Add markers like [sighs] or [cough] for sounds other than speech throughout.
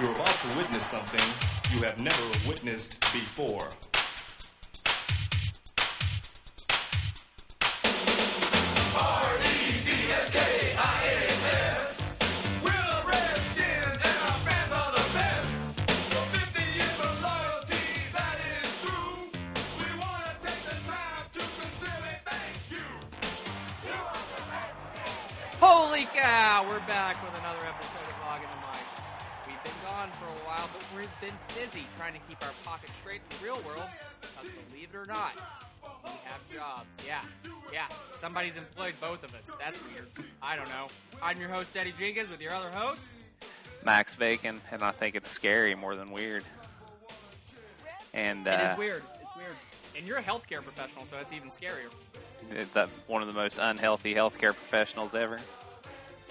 You're about to witness something you have never witnessed before. Been busy trying to keep our pockets straight in the real world. Because believe it or not, we have jobs. Yeah, yeah. Somebody's employed both of us. That's weird. I don't know. I'm your host, Eddie Jenkins, with your other host. Max Bacon, and I think it's scary more than weird. And It uh, is weird. It's weird. And you're a healthcare professional, so it's even scarier. it's one of the most unhealthy healthcare professionals ever.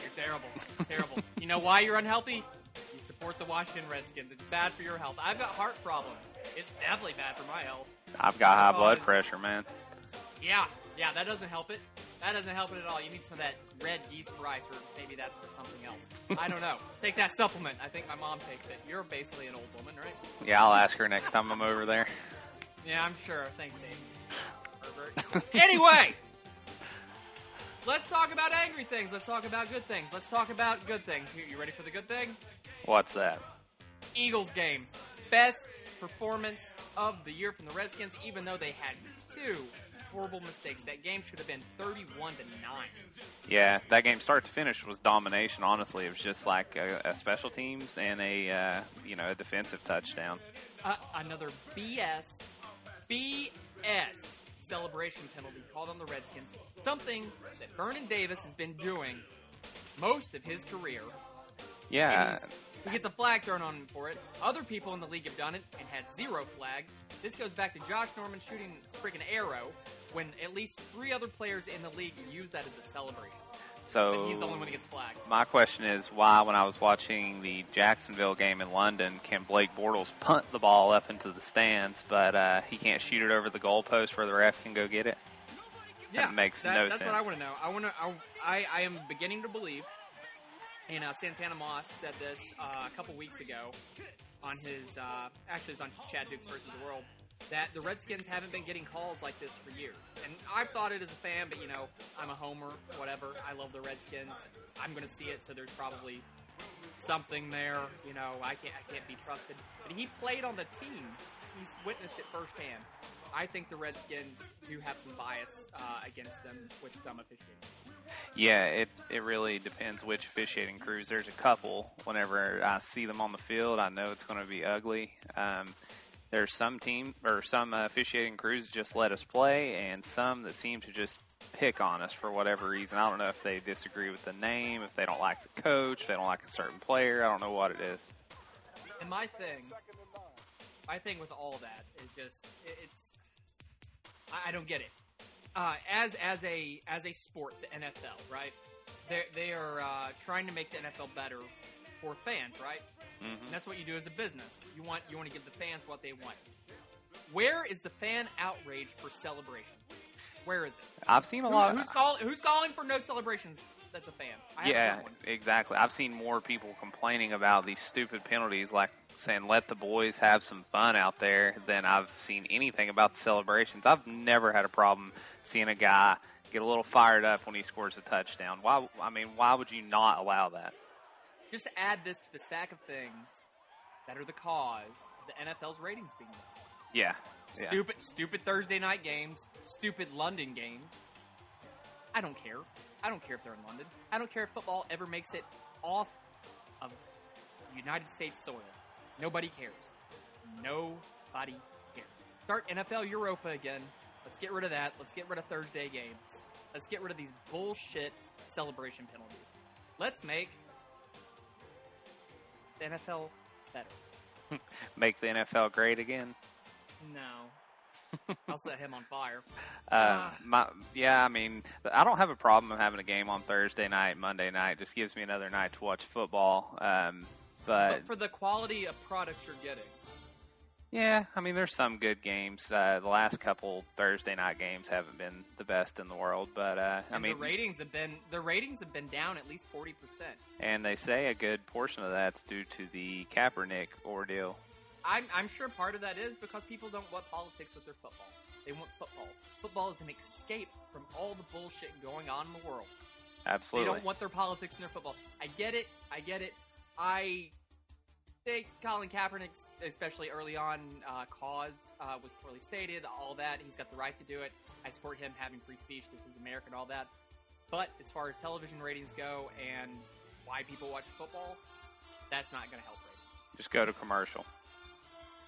You're terrible. terrible. You know why you're unhealthy? Support the Washington Redskins. It's bad for your health. I've got heart problems. It's definitely bad for my health. I've got high blood pressure, man. Yeah, yeah, that doesn't help it. That doesn't help it at all. You need some of that red yeast rice, or maybe that's for something else. [laughs] I don't know. Take that supplement. I think my mom takes it. You're basically an old woman, right? Yeah, I'll ask her next time I'm over there. Yeah, I'm sure. Thanks, Dave. Herbert. [laughs] anyway, let's talk about angry things. Let's talk about good things. Let's talk about good things. You, you ready for the good thing? What's that? Eagles game. Best performance of the year from the Redskins, even though they had two horrible mistakes. That game should have been 31 to 9. Yeah, that game start to finish was domination. Honestly, it was just like a, a special teams and a uh, you know a defensive touchdown. Uh, another BS, BS celebration penalty called on the Redskins. Something that Vernon Davis has been doing most of his career. Yeah, he gets a flag thrown on him for it. Other people in the league have done it and had zero flags. This goes back to Josh Norman shooting freaking arrow when at least three other players in the league use that as a celebration. so But he's the only one that gets flagged. My question is why, when I was watching the Jacksonville game in London, can Blake Bortles punt the ball up into the stands, but uh, he can't shoot it over the goalpost where the ref can go get it? Yeah, makes that- no That's what I want to know. I want to. I, I, I am beginning to believe, and uh, Santana Moss said this uh, a couple weeks ago on his. Uh, actually, it's on Chad Dukes versus the World. That the Redskins haven't been getting calls like this for years, and I've thought it as a fan, but you know, I'm a homer. Whatever. I love the Redskins. I'm going to see it, so there's probably something there. You know, I can't. I can't be trusted. But he played on the team. He's witnessed it firsthand. I think the Redskins do have some bias uh, against them with some officiating. Yeah, it it really depends which officiating crews. There's a couple. Whenever I see them on the field, I know it's going to be ugly. Um, there's some team or some uh, officiating crews that just let us play, and some that seem to just pick on us for whatever reason. I don't know if they disagree with the name, if they don't like the coach, if they don't like a certain player. I don't know what it is. And my thing, my thing with all that is just it- it's I, I don't get it. Uh, as as a as a sport, the NFL, right? They they are uh, trying to make the NFL better for fans, right? hmm And that's what you do as a business. You want you want to give the fans what they want. Where is the fan outrage for celebration? Where is it? I've seen a Who- lot. who's calling? Who's calling for no celebrations? That's a fan. I Yeah, exactly. I've seen more people complaining about these stupid penalties, like saying "let the boys have some fun out there," than I've seen anything about the celebrations. I've never had a problem seeing a guy get a little fired up when he scores a touchdown. Why? I mean, why would you not allow that? Just to add this to the stack of things that are the cause of the NFL's ratings being low. Yeah, yeah. Stupid, stupid Thursday night games, stupid London games. I don't care. I don't care if they're in London. I don't care if football ever makes it off of United States soil. Nobody cares. Nobody cares. Start NFL Europa again. Let's get rid of that. Let's get rid of Thursday games. Let's get rid of these bullshit celebration penalties. Let's make the NFL better. [laughs] Make the NFL great again. No. I'll set him on fire. Uh, [laughs] my, yeah, I mean, I don't have a problem having a game on Thursday night, Monday night. It just gives me another night to watch football. Um, but But for the quality of products you're getting, Yeah, I mean, there's some good games. Uh, the last couple Thursday night games haven't been the best in the world, but uh, I mean, the ratings have been the ratings have been down at least forty percent. and they say a good portion of that's due to the Kaepernick ordeal. I'm I'm sure part of that is because people don't want politics with their football. They want football. Football is an escape from all the bullshit going on in the world. Absolutely. They don't want their politics in their football. I get it. I get it. I think Colin Kaepernick's, especially early on, uh, cause uh, was poorly stated. All that he's got the right to do it. I support him having free speech. This is America and all that. But as far as television ratings go and why people watch football, that's not going to help ratings. Just go to commercial.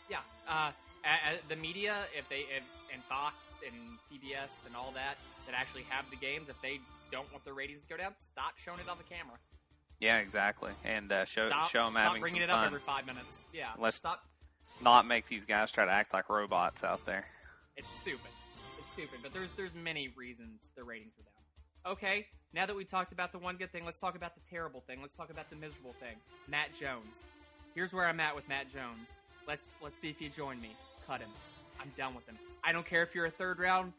Yeah, uh, a- a- the media, if they, if, and Fox and CBS and all that, that actually have the games, if they don't want their ratings to go down, stop showing it on the camera. Yeah, exactly. And uh, show stop, show them stop having bringing some it up every five minutes. Yeah, Let's- stop. Not make these guys try to act like robots out there. It's stupid. It's stupid. But there's there's many reasons the ratings are down. Okay, now that we talked about the one good thing, let's talk about the terrible thing. Let's talk about the miserable thing. Matt Jones. Here's where I'm at with Matt Jones. Let's let's see if you join me. Cut him. I'm done with him. I don't care if you're a third round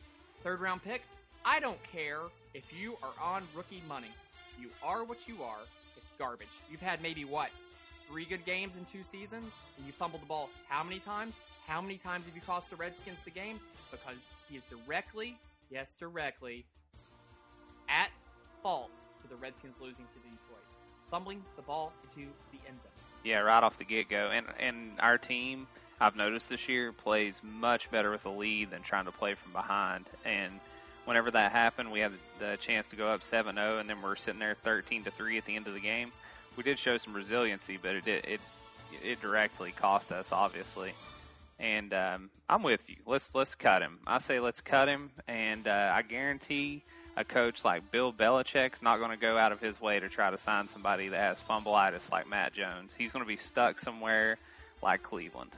third round pick. I don't care if you are on rookie money. You are what you are. Garbage. You've had maybe what? Three good games in two seasons, and you fumbled the ball how many times? How many times have you cost the Redskins the game? Because he is directly, yes, directly, at fault for the Redskins losing to Detroit. Fumbling the ball into the end zone. Yeah, right off the get go. And and our team, I've noticed this year, plays much better with a lead than trying to play from behind. And whenever that happened, we had the chance to go up 7-0, and then we're sitting there 13 to three at the end of the game. We did show some resiliency, but it did, it it directly cost us, obviously. And um, I'm with you. Let's let's cut him. I say let's cut him, and uh, I guarantee a coach like Bill Belichick's not going to go out of his way to try to sign somebody that has fumbleitis like Matt Jones. He's going to be stuck somewhere like Cleveland.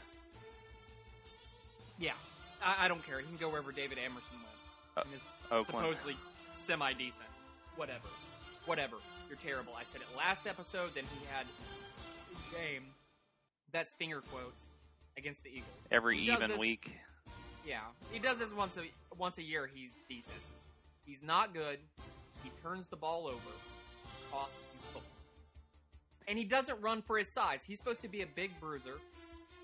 Yeah, I, I don't care. He can go wherever David Emerson went. Uh, And is Oakland. supposedly semi decent. Whatever. Whatever. You're terrible. I said it last episode. Then he had game. That's finger quotes against the Eagles. Every He even this- week. Yeah, he does this once a once a year. He's decent. He's not good. He turns the ball over, costs you football, and he doesn't run for his size. He's supposed to be a big bruiser.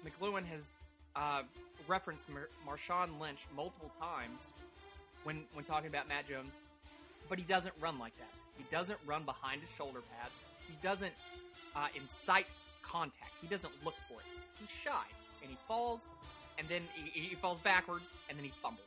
McCloughan has uh, referenced Mar- Marshawn Lynch multiple times when when talking about Matt Jones, but he doesn't run like that. He doesn't run behind his shoulder pads. He doesn't uh, incite contact. He doesn't look for it. He's shy, and he falls, and then he, he falls backwards, and then he fumbles.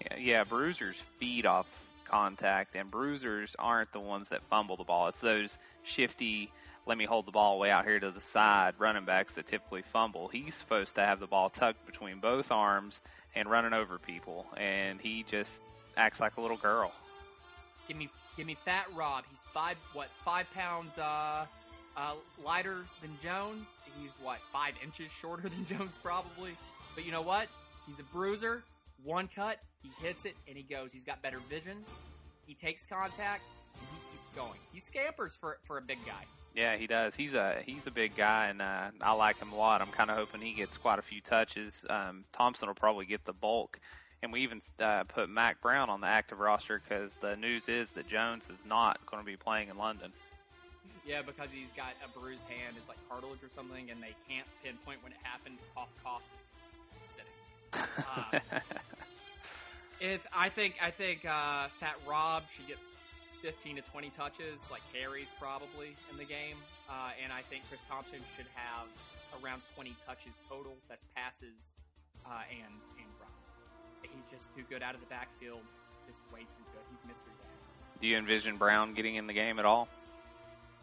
Yeah, yeah, bruisers feed off contact, and bruisers aren't the ones that fumble the ball. It's those shifty, let me hold the ball way out here to the side running backs that typically fumble. He's supposed to have the ball tucked between both arms and running over people, and he just acts like a little girl. Give me, give me Fat Rob. He's five, what, five pounds uh, uh, lighter than Jones. He's what, five inches shorter [laughs] than Jones, probably. But you know what? He's a bruiser. One cut, he hits it, and he goes. He's got better vision. He takes contact, and he keeps going. He scampers for for a big guy. Yeah, he does. He's a he's a big guy, and uh, I like him a lot. I'm kind of hoping he gets quite a few touches. Um, Thompson will probably get the bulk, and we even uh, put Mack Brown on the active roster because the news is that Jones is not going to be playing in London. Yeah, because he's got a bruised hand. It's like cartilage or something, and they can't pinpoint when it happened. Cough, cough. Sitting. [laughs] Uh, If I think I think uh, Fat Rob should get 15 to 20 touches, like carries probably in the game, uh, and I think Chris Thompson should have around 20 touches total. That's passes uh, and and run. He's just too good out of the backfield. Just way too good. He's mystery guy. Do you envision Brown getting in the game at all?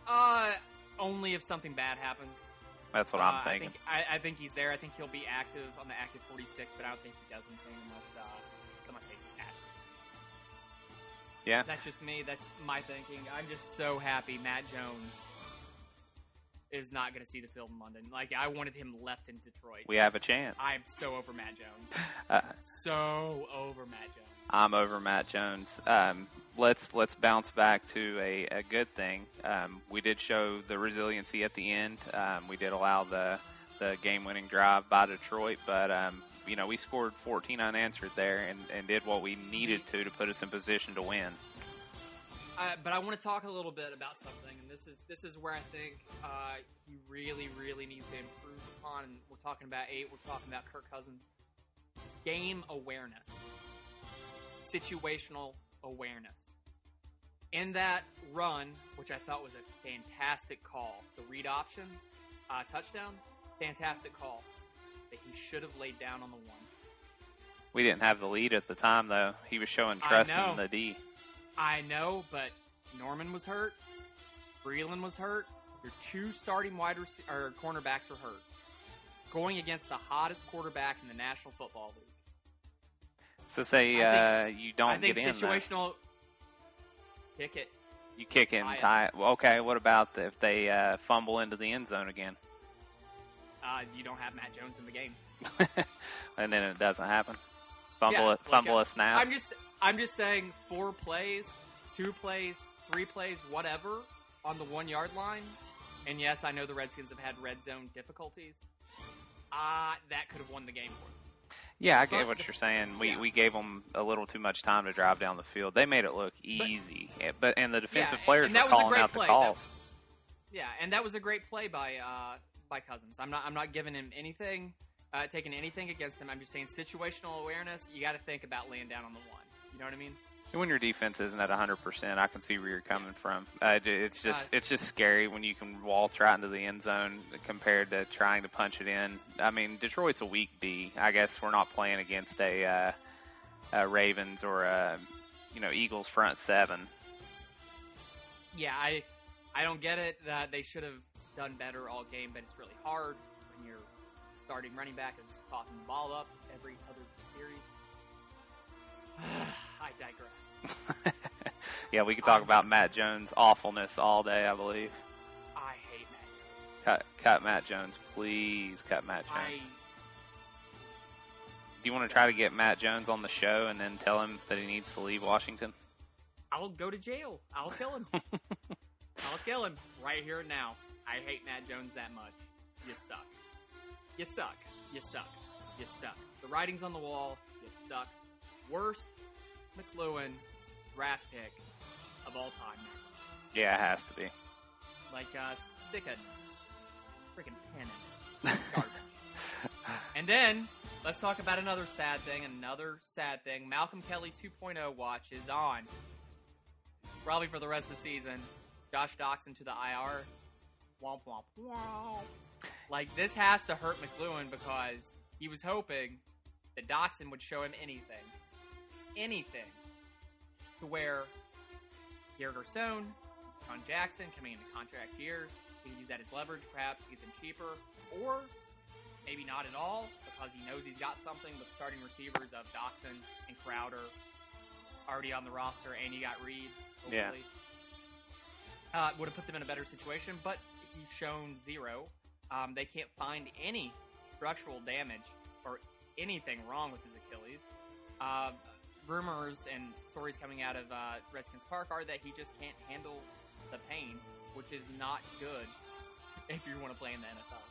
Uh, only if something bad happens. That's what Uh, I'm thinking. I think, I, I think he's there. I think he'll be active on the active 46, but I don't think he does anything unless uh, unless they ask. Yeah. That's just me. That's my thinking. I'm just so happy Matt Jones is not going to see the field in London. Like I wanted him left in Detroit. we have a chance. I'm so over Matt Jones. [laughs] Uh, So over Matt Jones. I'm over Matt Jones. Um, let's let's bounce back to a, a good thing. Um, we did show the resiliency at the end. Um, we did allow the the game-winning drive by Detroit, but um, you know we scored 14 unanswered there and, and did what we needed to to put us in position to win. Uh, but I want to talk a little bit about something, and this is this is where I think uh, he really, really needs to improve upon. And we're talking about eight. We're talking about Kirk Cousins. Game awareness, situational awareness. In that run, which I thought was a fantastic call, the read option uh, touchdown, fantastic call that he should have laid down on the one. We didn't have the lead at the time, though. He was showing trust in the D. I know, but Norman was hurt. Breeland was hurt. Your two starting wide rec- or cornerbacks were hurt. Going against the hottest quarterback in the National Football League. So say uh, think- you don't I think get in, situational. Kick it. you kick it and tie it. Well, okay, what about if they uh, fumble into the end zone again, Uh, you don't have Matt Jones in the game. [laughs] and then it doesn't happen? Fumble, Yeah, like, fumble uh, a snap. I'm just, I'm just saying, four plays, two plays, three plays, whatever, on the one yard line. And yes, I know the Redskins have had red zone difficulties. Uh, that could have won the game for them. Yeah, I get what you're saying. We yeah. we gave them a little too much time to drive down the field. They made it look easy, Eh, but and the defensive and- players were was calling out the play. calls. Yeah, and that was a great play by uh, by Cousins. I'm not I'm not giving him anything, uh, taking anything against him. I'm just saying situational awareness. You got to think about laying down on the one. You know what I mean? When your defense isn't at 100%, I can see where you're coming from. Uh, it's just it's just scary when you can waltz right into the end zone compared to trying to punch it in. I mean, Detroit's a weak D. I guess we're not playing against a, uh, a Ravens or a you know Eagles front seven. Yeah, I I don't get it that they should have done better all game, but it's really hard when you're starting running back is coughing the ball up every other series. [sighs] I digress. [laughs] yeah, we could talk about Matt Jones' awfulness all day. I believe. I hate Matt. Cut cut Matt Jones, please. Cut Matt Jones. I Do you want to try to get Matt Jones on the show and then tell him that he needs to leave Washington? I'll go to jail. I'll kill him. [laughs] I'll kill him right here and now. I hate Matt Jones that much. You suck. You suck. You suck. You suck. The writing's on the wall. You suck. Worst McCloughan draft pick of all time. Yeah, it has to be. Like, uh, stick a freaking pen in it. [laughs] Garbage. and then, let's talk about another sad thing. Another sad thing. Malcolm Kelly 2.0 watch is on. Probably for the rest of the season. Josh Doctson to the IR. Womp womp womp. Like, this has to hurt McCloughan because he was hoping that Doctson would show him anything. Anything. To where Pierre Garcon, Sean Jackson coming into contract years. He can use that as leverage, perhaps get them cheaper, or maybe not at all because he knows he's got something with starting receivers of Doctson and Crowder already on the roster, and you got Reed. Yeah. Uh, would have put them in a better situation, but he's shown zero. Um, they can't find any structural damage or anything wrong with his Achilles. Uh, rumors and stories coming out of uh, Redskins Park are that he just can't handle the pain, which is not good [laughs] if you want to play in the NFL.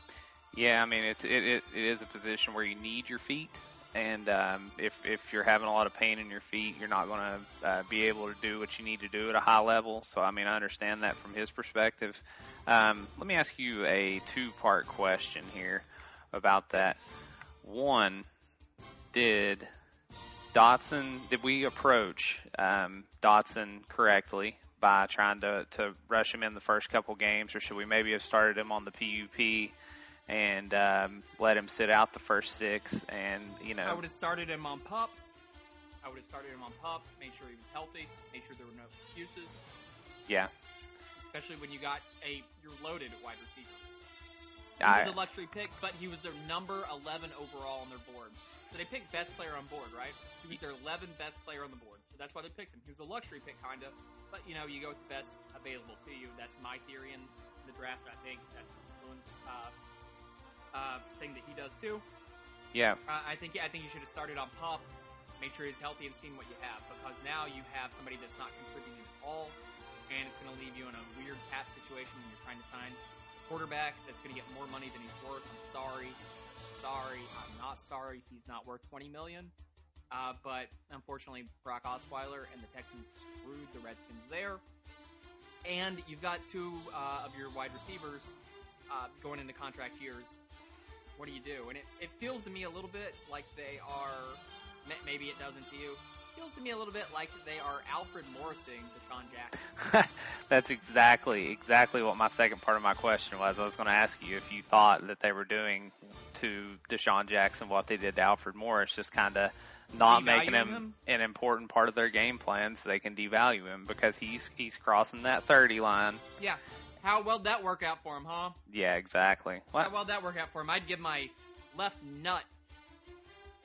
Yeah, I mean it's it, it, it is a position where you need your feet, and um, if if you're having a lot of pain in your feet, you're not going to uh, be able to do what you need to do at a high level. So I mean I understand that from his perspective. Um, let me ask you a two part question here about that. One, did Doctson did we approach um, Doctson correctly by trying to to rush him in the first couple games, or should we maybe have started him on the PUP? and um, let him sit out the first six. And you know, I would have started him on pup. I would have started him on pup, made sure he was healthy, made sure there were no excuses, yeah, especially when you got a you're loaded at wide receiver. He I, was a luxury pick, but he was their number 11 overall on their board. So they picked best player on board, right? He was their 11 best player on the board. So that's why they picked him. He was a luxury pick, kind of. But, you know, you go with the best available to you. That's my theory in the draft, I think. That's Bruins, uh, uh, thing that he does, too. yeah, Uh, I think I think you should have started on PUP, made sure he's healthy, and seen what you have. Because now you have somebody that's not contributing at all, and it's going to leave you in a weird cap situation when you're trying to sign a quarterback that's going to get more money than he's worth. I'm sorry, sorry, I'm not sorry. He's not worth 20 million. Uh, but unfortunately, Brock Osweiler and the Texans screwed the Redskins there. And you've got two uh, of your wide receivers uh, going into contract years. What do you do? And it, it feels to me a little bit like they are, maybe it doesn't to you, feels to me a little bit like they are Alfred Morrising DeSean Jackson. [laughs] That's exactly exactly what my second part of my question was. I was going to ask you if you thought that they were doing to DeSean Jackson what they did to Alfred Morris, just kind of not making him, him, an important part of their game plan so they can devalue him because he's he's crossing that 30 line. Yeah. How well that work out for him, huh? Yeah, exactly. How well that work out for him? I'd give my left nut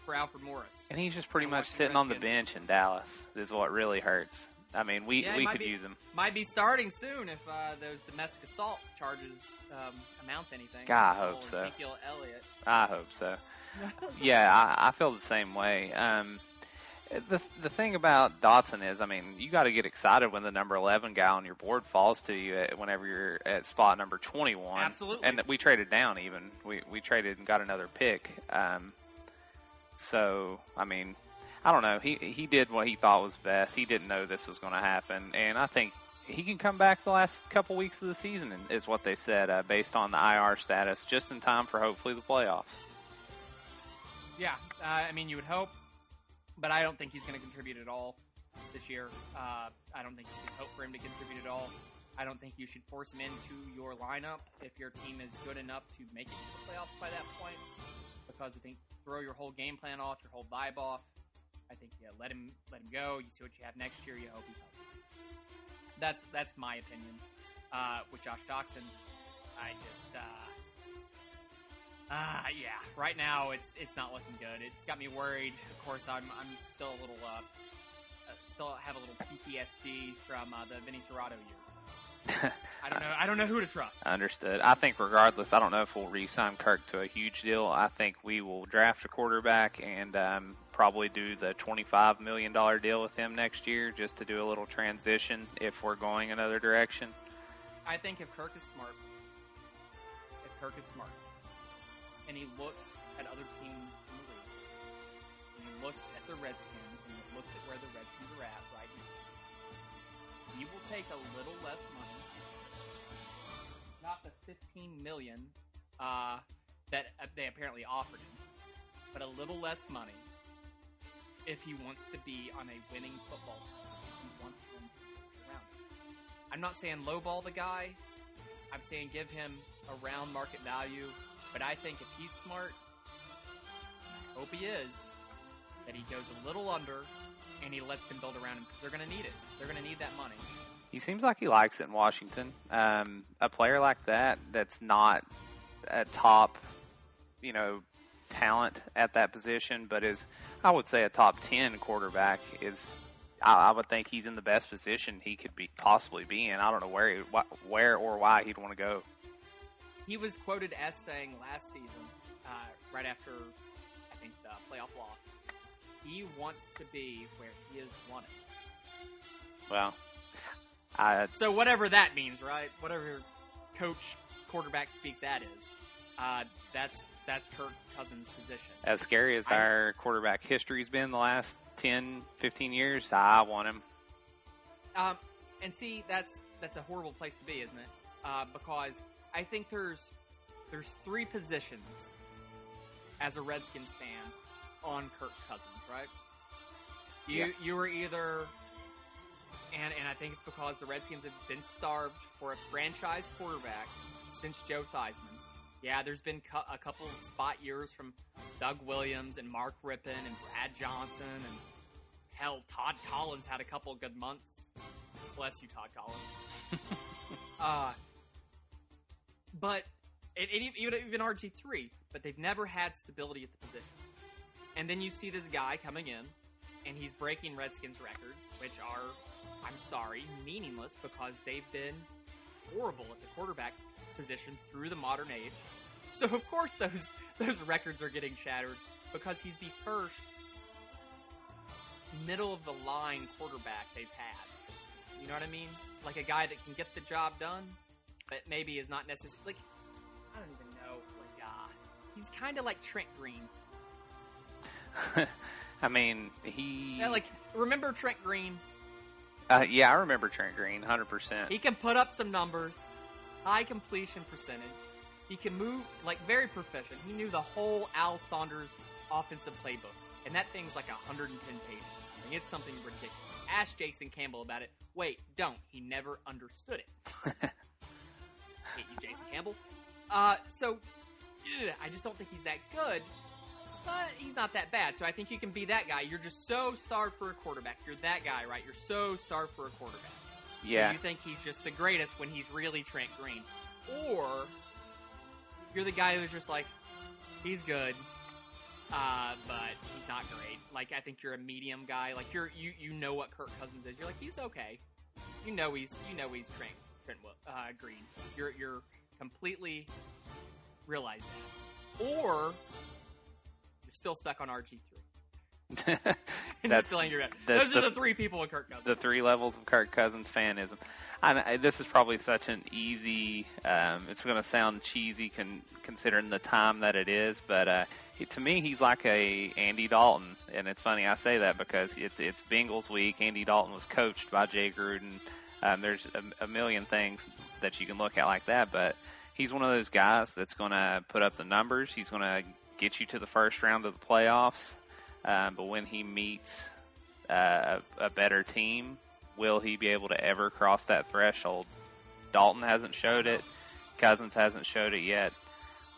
for Alfred Morris. And he's just pretty much sitting on the bench in Dallas. Is what really hurts. I mean, we Yeah, we could be- use him. Might be starting soon if uh, those domestic assault charges um, amount to anything. God, I hope so. Ezekiel Elliott. I hope so. [laughs] yeah, I, I feel the same way. Um, the the thing about Doctson is, I mean, you got to get excited when the number eleven guy on your board falls to you at, whenever you're at spot number twenty one. Absolutely. And we traded down even. We we traded and got another pick. Um, so I mean, I don't know. He he did what he thought was best. He didn't know this was going to happen, and I think. He can come back the last couple weeks of the season, is what they said, uh, based on the IR status, just in time for hopefully the playoffs. Yeah, uh, I mean, you would hope, but I don't think he's going to contribute at all this year. Uh, I don't think you can hope for him to contribute at all. I don't think you should force him into your lineup if your team is good enough to make it to the playoffs by that point. Because I think throw your whole game plan off, your whole vibe off. I think yeah, let him let him go. You see what you have next year. You hope he's healthy. That's that's my opinion. Uh, with Josh Doctson, I just uh, Ah, yeah. Right now, it's it's not looking good. It's got me worried. Of course, I'm I'm still a little uh, uh still have a little PTSD from uh, the Vinny Cerrato years. I don't know. I don't know who to trust. Understood. I think regardless, I don't know if we'll re-sign Kirk to a huge deal. I think we will draft a quarterback and um, probably do the twenty-five million dollar deal with him next year, just to do a little transition if we're going another direction. I think if Kirk is smart, if Kirk is smart, and he looks at other teams in the league, and he looks at the Redskins, and he looks at where the Redskins are at right now, he will take a little less money, not the fifteen million uh, that uh, they apparently offered him, but a little less money if he wants to be on a winning football team. He wants them around. I'm not saying lowball the guy. I'm saying give him around market value. But I think if he's smart, I hope he is, that he goes a little under and he lets them build around him because they're going to need it. They're going to need that money. He seems like he likes it in Washington. Um, a player like that, that's not a top, you know, talent at that position, but is I would say a top ten quarterback is. I, I would think he's in the best position he could be possibly be in. I don't know where, he, wh- where or why he'd want to go. He was quoted as saying last season, uh, right after I think the playoff loss, he wants to be where he is wanted. Well, [laughs] I So whatever that means, right? Whatever coach quarterback speak that is, uh, that's that's Kirk Cousins' position. as scary as I- our quarterback history's been the last 10, 15 years, I want him. Um, and see, that's that's a horrible place to be, isn't it? Uh, because I think there's there's three positions as a Redskins fan on Kirk Cousins, right? You Yeah. you were either, and and I think it's because the Redskins have been starved for a franchise quarterback since Joe Theismann. Yeah, there's been cu- a couple of spot years from Doug Williams and Mark Rypien and Brad Johnson and hell, Todd Collins had a couple of good months. Bless you, Todd Collins. [laughs] uh, but it, it, even even RG three, but they've never had stability at the position. And then you see this guy coming in, and he's breaking Redskins records, which are, I'm sorry, meaningless because they've been horrible at the quarterback position through the modern age. So of course those [laughs] those records are getting shattered because he's the first middle of the line quarterback they've had. You know what I mean? Like a guy that can get the job done. but maybe is not necessarily like I don't even know. Like, uh, he's kind of like Trent Green. [laughs] I mean, he. Yeah, like, remember Trent Green? Uh, yeah, I remember Trent Green, hundred percent. He can put up some numbers, high completion percentage. He can move like very proficient. He knew the whole Al Saunders offensive playbook, and that thing's like 110 pages. I mean, it's something ridiculous. Ask Jason Campbell about it. Wait, don't. He never understood it. [laughs] Hate you, Jason Campbell. Uh, so ugh, I just don't think he's that good. But he's not that bad, so I think you can be that guy. You're just so starved for a quarterback. You're that guy, right? You're so starved for a quarterback. Yeah, So you think he's just the greatest when he's really Trent Green. Or you're the guy who's just like, he's good, uh, but he's not great. Like I think you're a medium guy. Like you're you you know what Kirk Cousins is. You're like he's okay. You know he's you know he's Trent Trent uh, Green. You're you're completely realize that. Or still stuck on RG three. [laughs] And That's- still angry at that's Those are the- the three people with Kirk Cousins. the three levels of Kirk Cousins fanism. I, this is probably such an easy. Um, it's going to sound cheesy con, considering the time that it is, but uh, he, to me, he's like a Andy Dalton, and it's funny I say that because it's it's Bengals week. Andy Dalton was coached by Jay Gruden. Um, there's a, a million things that you can look at like that, but he's one of those guys that's going to put up the numbers. He's going to get you to the first round of the playoffs. Um, but when he meets uh, a, a better team, will he be able to ever cross that threshold? Dalton hasn't showed it. Cousins hasn't showed it yet.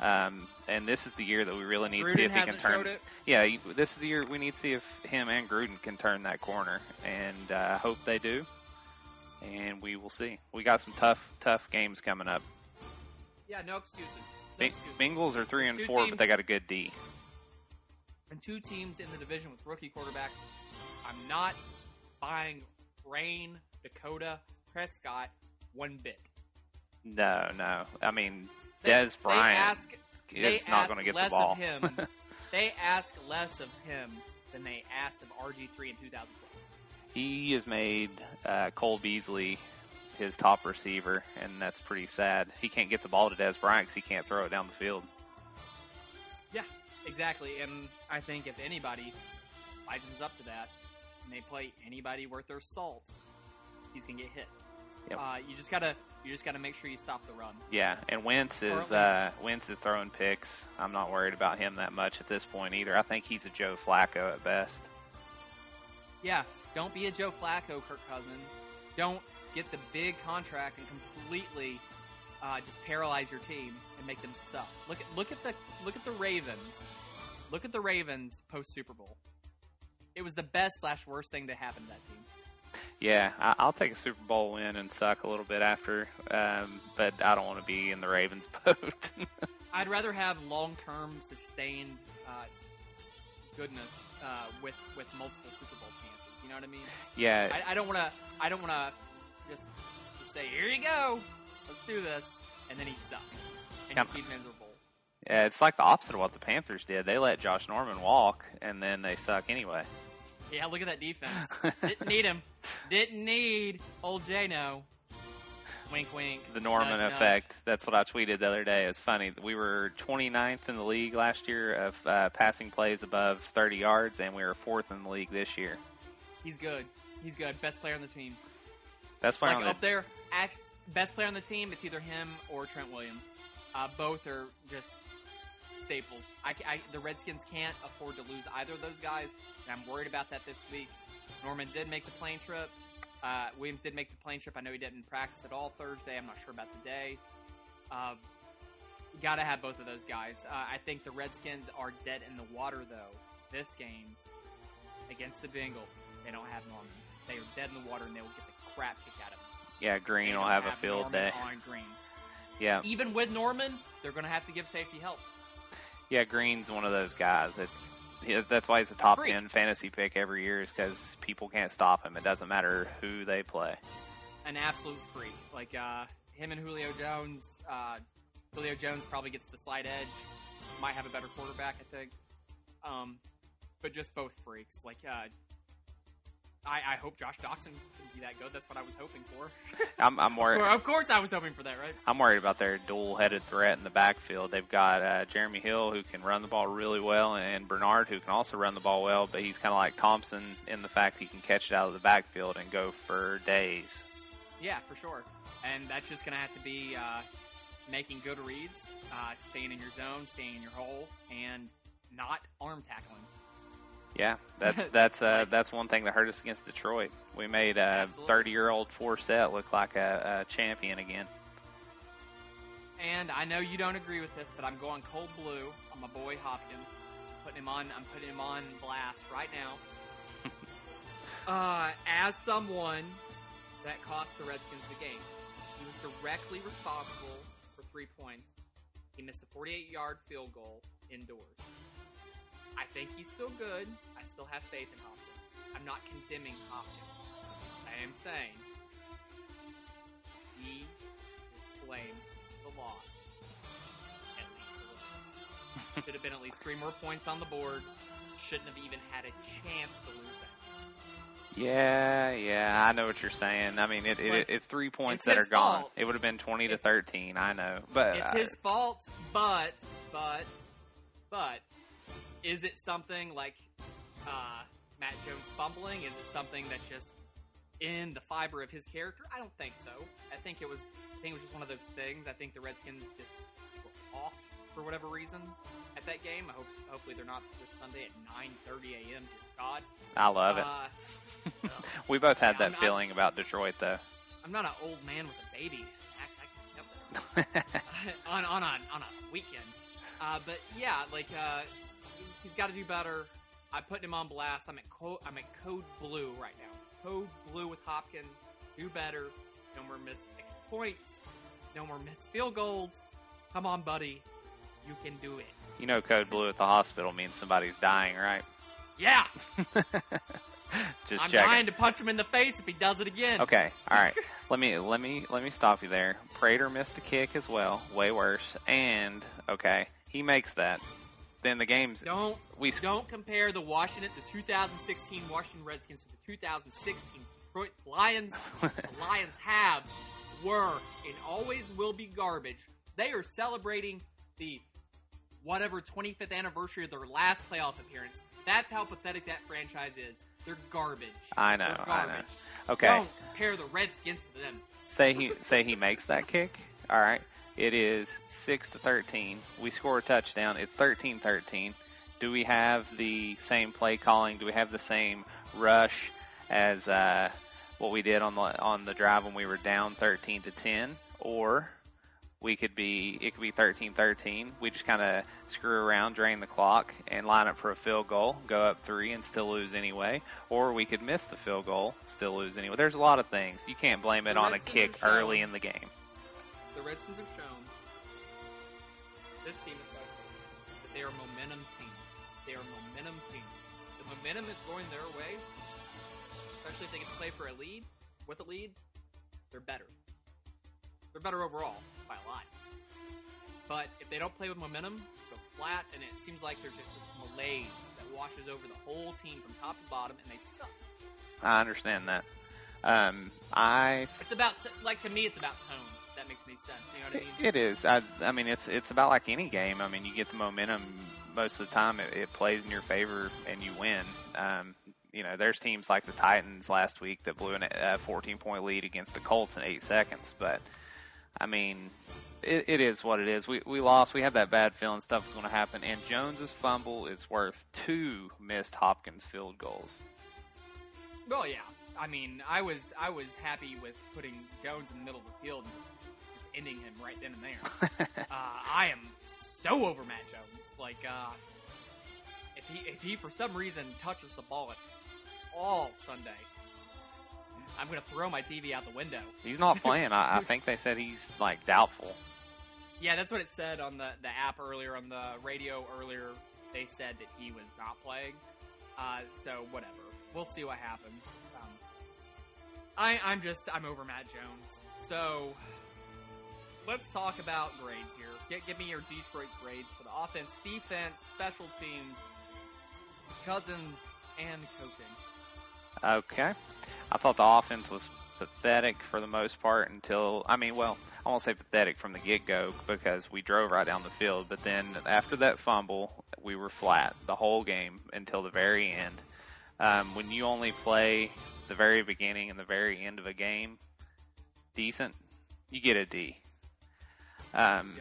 Um, and this is the year that we really need to see if he can turn. it. Yeah, this is the year we need to see if him and Gruden can turn that corner, and uh, I hope they do. And we will see. We got some tough, tough games coming up. Yeah, no excuses. Bengals are three and four, but they got a good D. and two teams in the division with rookie quarterbacks. I'm not buying Rain, Dakota, Prescott one bit. No, no. I mean, They- Dez they Bryant ask, they not going to get less the ball. Of him. [laughs] they ask less of him than they asked of RG3 in 2012. He has made uh, Cole Beasley his top receiver, and that's pretty sad. He can't get the ball to Dez Bryant because he can't throw it down the field. Yeah, exactly, and I think if anybody lightens up to that, and they play anybody worth their salt, he's gonna get hit. Yep. Uh, you just gotta, you just gotta make sure you stop the run. Yeah, and Wentz is uh, Wentz is throwing picks. I'm not worried about him that much at this point either. I think he's a Joe Flacco at best. Yeah, don't be a Joe Flacco, Kirk Cousins. Don't get the big contract and completely uh, just paralyze your team and make them suck. Look at look at the look at the Ravens. Look at the Ravens post Super Bowl. It was the best slash worst thing to happen to that team. Yeah, I, I'll take a Super Bowl win and suck a little bit after, um, but I don't want to be in the Ravens [laughs] boat. I'd rather have long term sustained uh, goodness uh, with with multiple Super Bowl chances. You know what I mean? yeah, I, I don't want to. I don't want to just, just say, "Here you go, let's do this," and then he sucks and just be miserable. yeah, it's like the opposite of what the Panthers did. They let Josh Norman walk, and then they suck anyway. Yeah, look at that defense. [laughs] Didn't need him. Didn't need old Jano. Wink, wink. the Norman Nudge, nudge. effect. That's what I tweeted the other day. It's funny. We were 29th in the league last year of uh, passing plays above 30 yards, and we were fourth in the league this year. He's good. He's good. Best player on the team. Best player like on the up there, best player on the team. It's either him or Trent Williams. Uh, both are just staples. I, I- the Redskins can't afford to lose either of those guys, and I'm worried about that this week. Norman did make the plane trip. Uh, Williams did make the plane trip. I know he didn't practice at all Thursday. I'm not sure about today. Uh, got to have both of those guys. Uh, I think the Redskins are dead in the water though. This game against the Bengals, they don't have Norman. They are dead in the water, and they will get the crap kicked out of them. yeah, Green They will don't have a field Norman day. On Green. Yeah, Even with Norman, they're going to have to give safety help. yeah, Green's one of those guys. It's that's why he's a top. 10 fantasy pick every year, is because people can't stop him. It doesn't matter who they play. An absolute freak. Like uh, him and Julio Jones. Uh, Julio Jones probably gets the slight edge. Might have a better quarterback, I think. Um, but just both freaks. Like uh, I, I hope Josh Doctson can be that good. That's what I was hoping for. [laughs] I'm, I'm worried. Of course, I was hoping for that, right? I'm worried about their dual-headed threat in the backfield. They've got uh, Jeremy Hill who can run the ball really well, and Bernard who can also run the ball well. But he's kind of like Thompson in the fact he can catch it out of the backfield and go for days. Yeah, for sure. And that's just going to have to be uh, making good reads, uh, staying in your zone, staying in your hole, and not arm tackling. Yeah, [laughs] that's that's uh, that's one thing that hurt us against Detroit. We made a 30 year old Forsett look like a, a champion again. And I know you don't agree with this, but I'm going cold blue on my boy Hopkins. Putting him on, I'm putting him on blast right now. [laughs] uh, as someone that cost the Redskins the game, he was directly responsible for three points. He missed a 48-yard field goal indoors. I think he's still good. I still have faith in Hopkins. I'm not condemning Hopkins. I am saying he is blamed the loss. At least a. [laughs] Should have been at least three more points on the board. Shouldn't have even had a chance to lose that. Yeah, yeah, I know what you're saying. I mean, it, it, it's three points it's that are gone. fault. It would have been 20 to 13. I know, but It's uh, his fault, but, but, but, is it something like uh, Matt Jones fumbling? Is it something that's just in the fiber of his character? I don't think so. I think it was. I think it was just one of those things. I think the Redskins just were off for whatever reason at that game. I hope, hopefully, they're not this Sunday at 9:30 a.m. God, I love it. Uh, [laughs] we both had Yeah, that I'm- I'm- feeling about Detroit, though. I'm not an old man with a baby. Max, I can [laughs] [laughs] on on a on a weekend. Uh, but yeah, like uh, he's got to do better. I'm putting him on blast. I'm at co- I'm at code blue right now. Code blue with Hopkins. Do better. No more missed points. No more missed field goals. Come on, buddy. You can do it. you know, code blue at the hospital means somebody's dying, right? Yeah, [laughs] Just I'm checking. trying to punch him in the face if he does it again. Okay, all right. [laughs] let me let me let me stop you there. Prater missed a kick as well, way worse. And okay, he makes that. Then the game's Don't we sc- Don't compare the Washington, the 2016 Washington Redskins to the 2016 Detroit Lions. [laughs] the Lions have, were, and always will be garbage. They are celebrating the whatever 25th anniversary of their last playoff appearance. That's how pathetic that franchise is. They're garbage. I know, They're I know. Okay, Don't compare the Redskins to them. say he say he makes that kick. All right, it is six to thirteen. We score a touchdown. It's 13-13. Do we have the same play calling? Do we have the same rush as uh, what we did on the on the drive when we were down thirteen to ten, or we could be it could be 13-13. We just kind of screw around, drain the clock, and line up for a field goal, go up three, and still lose anyway. Or we could miss the field goal, still lose anyway. There's a lot of things. You can't blame it The on a kick early in the game. The Redskins have shown this team especially that they are a momentum team. They are a momentum team. The momentum is going their way, especially if they get to play for a lead. With a lead, they're better. They're better overall by a lot. But if they don't play with momentum, go flat, and it seems like there's just this malaise that washes over the whole team from top to bottom, and they suck. I understand that. Um, I It's about t- like to me, it's about tone. That makes any sense. You know what I mean? It is. I, I mean, it's it's about like any game. I mean, you get the momentum most of the time. It, it plays in your favor and you win. Um, you know, there's teams like the Titans last week that blew a 14 point lead against the Colts in eight seconds. But I mean, it, it is what it is. We we lost. We had that bad feeling stuff was going to happen. And Jones's fumble is worth two missed Hopkins field goals. Well, yeah. I mean, I was I was happy with putting Jones in the middle of the field and ending him right then and there. [laughs] uh, I am so over Matt Jones. Like, uh, if he if he for some reason touches the ball at all Sunday, I'm gonna throw my TV out the window. He's not [laughs] playing. I, I think they said he's like doubtful. Yeah, that's what it said on the the app earlier on the radio earlier. They said that he was not playing. Uh, so whatever, we'll see what happens. Um, I I'm just I'm over Matt Jones. So let's talk about grades here. Get, give me your Detroit grades for the offense, defense, special teams, Cousins, and coaching. Okay. I thought the offense was pathetic for the most part until, I mean, well, I won't say pathetic from the get go because we drove right down the field, but then after that fumble, we were flat the whole game until the very end. Um, when you only play the very beginning and the very end of a game decent, you get a D. Um,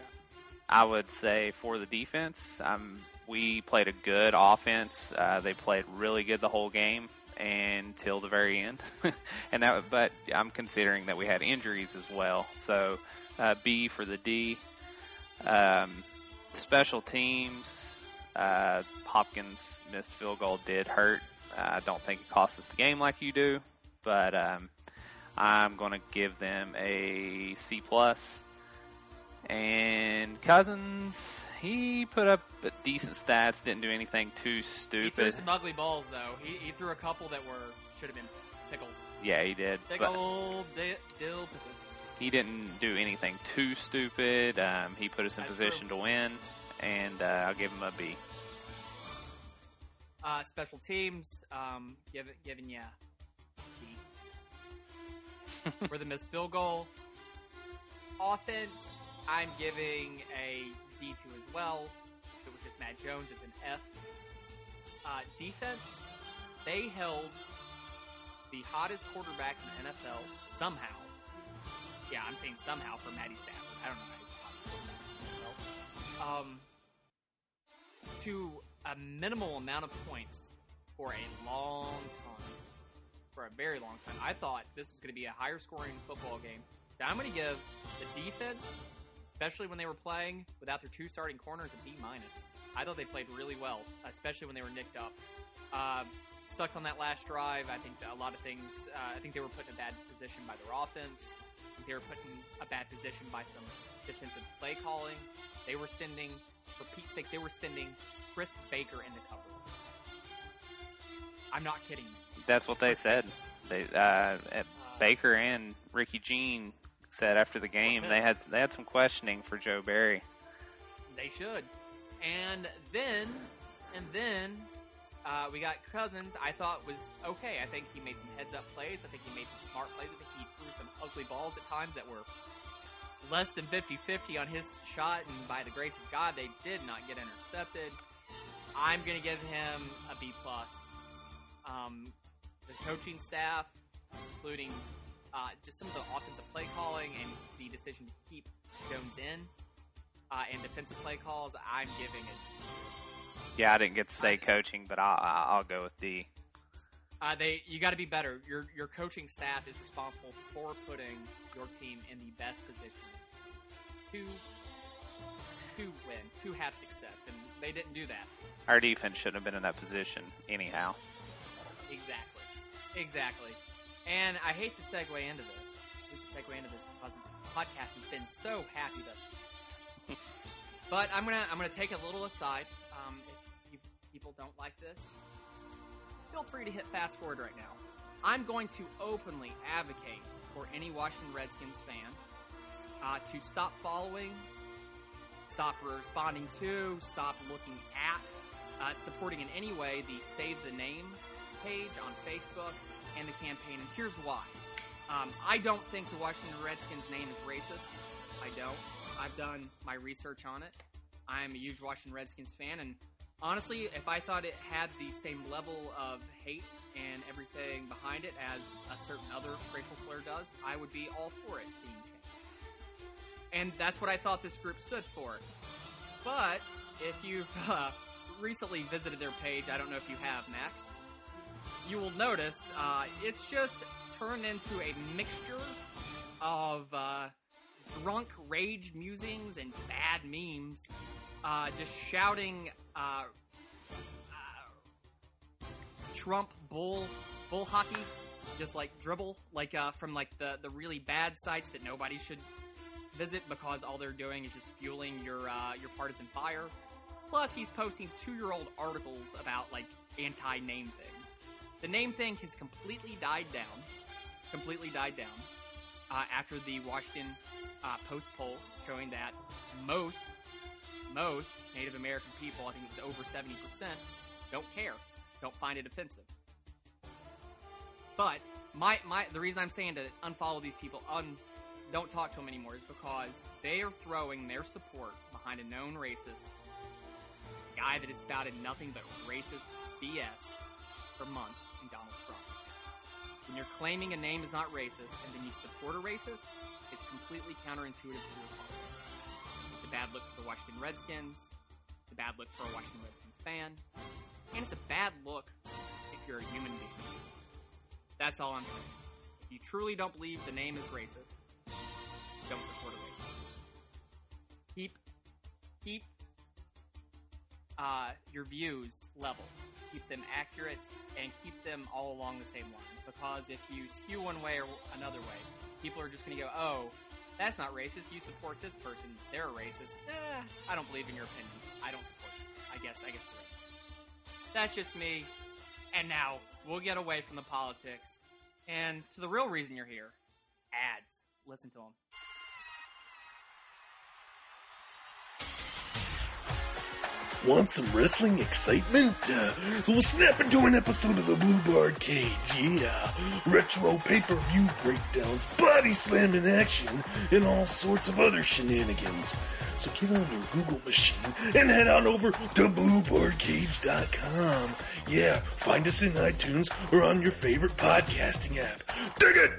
I would say for the defense, um, we played a good offense. Uh, they played really good the whole game until the very end, [laughs] and that. But I'm considering that we had injuries as well. So uh, B for the D. Um, special teams. Uh, Hopkins missed field goal did hurt. I don't think it cost us the game like you do, but um, I'm going to give them a C plus. And Cousins, he put up decent stats. Didn't do anything too He threw stupid. some ugly balls though. He, he threw a couple that were should have been pickles. Yeah, he did. Old di- dill pickle. he didn't do anything too stupid. Um, he put us in That's position to win, and uh, I'll give him a B. Uh, special teams, um, give, giving you B. [laughs] for the missed field goal. Offense, I'm giving a B2 as well. If it was just Matt Jones, it's an F. Uh, defense, they held the hottest quarterback in the NFL somehow. Yeah, I'm saying somehow for Matty Stafford. I don't know how he's the hottest quarterback in the NFL. Um, to a minimal amount of points for a long time. For a very long time. I thought this was going to be a higher scoring football game. Now I'm going to give the defense, especially when they were playing without their two starting corners, a B minus. I thought they played really well, especially when they were nicked up. Uh, sucked on that last drive. I think a lot of things. Uh, I think they were put in a bad position by their offense. They were put in a bad position by some defensive play calling. They were sending, for Pete's sakes, they were sending Chris Baker into cover. I'm not kidding. That's what they said. They uh, Uh, Baker and Ricky Jean said after the game they had they had some questioning for Joe Barry. They should. And then, and then, uh, we got Cousins. I thought was okay. I think he made some heads up plays. I think he made some smart plays. I think he threw some ugly balls at times that were less than 50-50 on his shot. And by the grace of God, they did not get intercepted. I'm going to give him a B plus. Um, the coaching staff, including uh, just some of the offensive play calling and the decision to keep Jones in uh, and defensive play calls, I'm giving it. Yeah, I didn't get to say Nice. coaching, but I'll I'll go with D. Uh, they you got to be better. Your your coaching staff is responsible for putting your team in the best position to to win, to have success, and they didn't do that. Our defense shouldn't have been in that position anyhow. Exactly, exactly. And I hate to segue into this. I hate to segue into this because the podcast has been so happy thus. far. [laughs] but I'm gonna I'm gonna take a little aside. Um, if you, people don't like this, feel free to hit fast forward right now. I'm going to openly advocate for any Washington Redskins fan uh, to stop following, stop responding to, stop looking at, uh, supporting in any way the Save the Name page on Facebook and the campaign. And here's why. Um, I don't think the Washington Redskins name is racist. I don't. I've done my research on it. I'm a huge Washington Redskins fan, and honestly, if I thought it had the same level of hate and everything behind it as a certain other racial slur does, I would be all for it being changed. And that's what I thought this group stood for. But if you've uh, recently visited their page, I don't know if you have, Max, you will notice uh, it's just turned into a mixture of uh, drunk rage musings and bad memes, uh, just shouting uh, uh, Trump bull bull hockey, just like dribble, like uh, from like the the really bad sites that nobody should visit because all they're doing is just fueling your your partisan fire. Plus, he's posting two year old articles about like anti name things. The name thing has completely died down. Completely died down uh, after the Washington uh, Post poll showing that most most Native American people, I think it was over seventy percent, don't care, don't find it offensive. But my my the reason I'm saying to unfollow these people, un don't talk to them anymore, is because they are throwing their support behind a known racist guy that has spouted nothing but racist BS for months in Donald Trump. When you're claiming a name is not racist and then you support a racist, it's completely counterintuitive to your policy. It's a bad look for the Washington Redskins. It's a bad look for a Washington Redskins fan. And it's a bad look if you're a human being. That's all I'm saying. If you truly don't believe the name is racist, don't support a racist. Keep, keep uh, your views level. Keep them accurate and keep them all along the same line. Because if you skew one way or another way, people are just going to go, oh, that's not racist. You support this person. They're a racist. Eh, I don't believe in your opinion. I don't support you. I guess, I guess they're. That's just me. And now we'll get away from the politics and to the real reason you're here ads. Listen to them. Want some wrestling excitement? Uh, we'll snap into an episode of the Blue Bar Cage, yeah. Retro pay-per-view breakdowns, body slamming action, and all sorts of other shenanigans. So get on your Google machine and head on over to BlueBarCage.com. Yeah, find us in iTunes or on your favorite podcasting app. Dig it!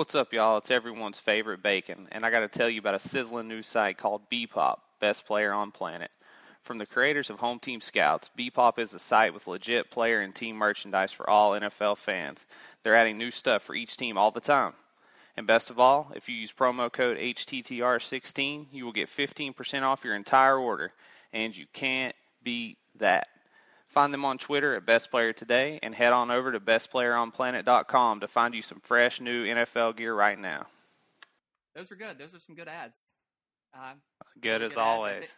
What's up, y'all? It's everyone's favorite bacon, and I got to tell you about a sizzling new site called Bpop, best player on planet. From the creators of Home Team Scouts, Bpop is a site with legit player and team merchandise for all NFL fans. They're adding new stuff for each team all the time. And best of all, if you use promo code HTTR16, you will get 15% off your entire order, and you can't beat that. Find them on Twitter at Best Player Today and head on over to bestplayeronplanet.com to find you some fresh new NFL gear right now. Those are good. Those are some good ads. Uh, Good as ads. always. I, thi-